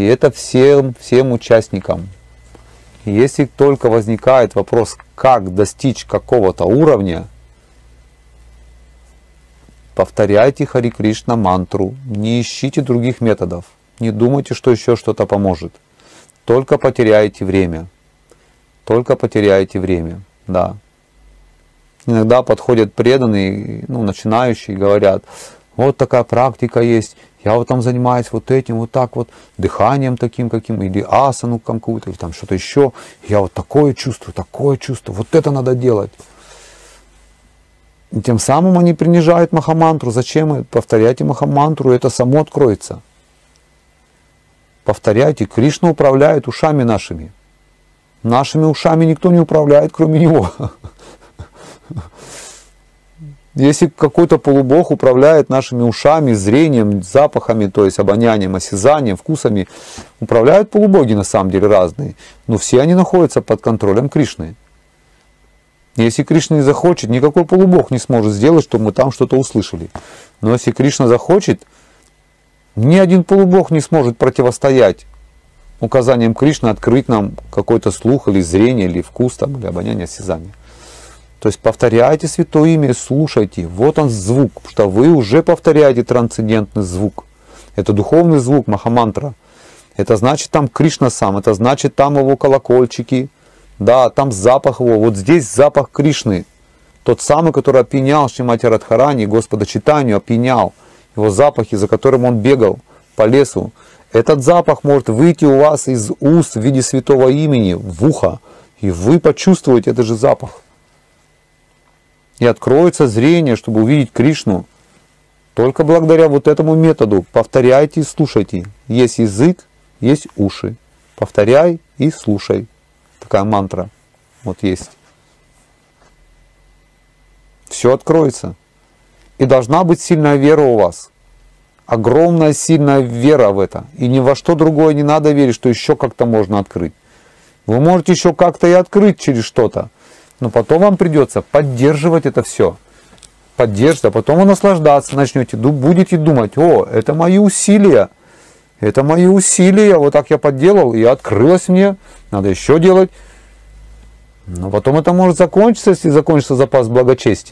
И это всем, всем участникам. Если только возникает вопрос, как достичь какого-то уровня, повторяйте Хари Кришна мантру, не ищите других методов, не думайте, что еще что-то поможет. Только потеряете время. Только потеряете время. Да. Иногда подходят преданные, ну, начинающие, говорят, вот такая практика есть, я вот там занимаюсь вот этим, вот так вот, дыханием таким каким, или асану какую-то, или там что-то еще. Я вот такое чувствую, такое чувство, вот это надо делать. И тем самым они принижают Махамантру. Зачем повторяйте Махамантру, это само откроется. Повторяйте, Кришна управляет ушами нашими. Нашими ушами никто не управляет, кроме него. Если какой-то полубог управляет нашими ушами, зрением, запахами, то есть обонянием, осязанием, вкусами, управляют полубоги на самом деле разные, но все они находятся под контролем Кришны. Если Кришна не захочет, никакой полубог не сможет сделать, чтобы мы там что-то услышали. Но если Кришна захочет, ни один полубог не сможет противостоять указаниям Кришны открыть нам какой-то слух или зрение, или вкус, там, или обоняние, осязание. То есть повторяйте святое имя, слушайте. Вот он звук, что вы уже повторяете трансцендентный звук. Это духовный звук Махамантра. Это значит там Кришна сам, это значит там его колокольчики. Да, там запах его. Вот здесь запах Кришны. Тот самый, который опьянял Шимати Радхарани, Господа Читанию, опьянял. Его запахи, за которым он бегал по лесу. Этот запах может выйти у вас из уст в виде святого имени в ухо. И вы почувствуете этот же запах и откроется зрение, чтобы увидеть Кришну. Только благодаря вот этому методу повторяйте и слушайте. Есть язык, есть уши. Повторяй и слушай. Такая мантра вот есть. Все откроется. И должна быть сильная вера у вас. Огромная сильная вера в это. И ни во что другое не надо верить, что еще как-то можно открыть. Вы можете еще как-то и открыть через что-то. Но потом вам придется поддерживать это все. Поддерживать, а потом вы наслаждаться начнете. Будете думать, о, это мои усилия. Это мои усилия, вот так я подделал, и открылось мне, надо еще делать. Но потом это может закончиться, если закончится запас благочестия.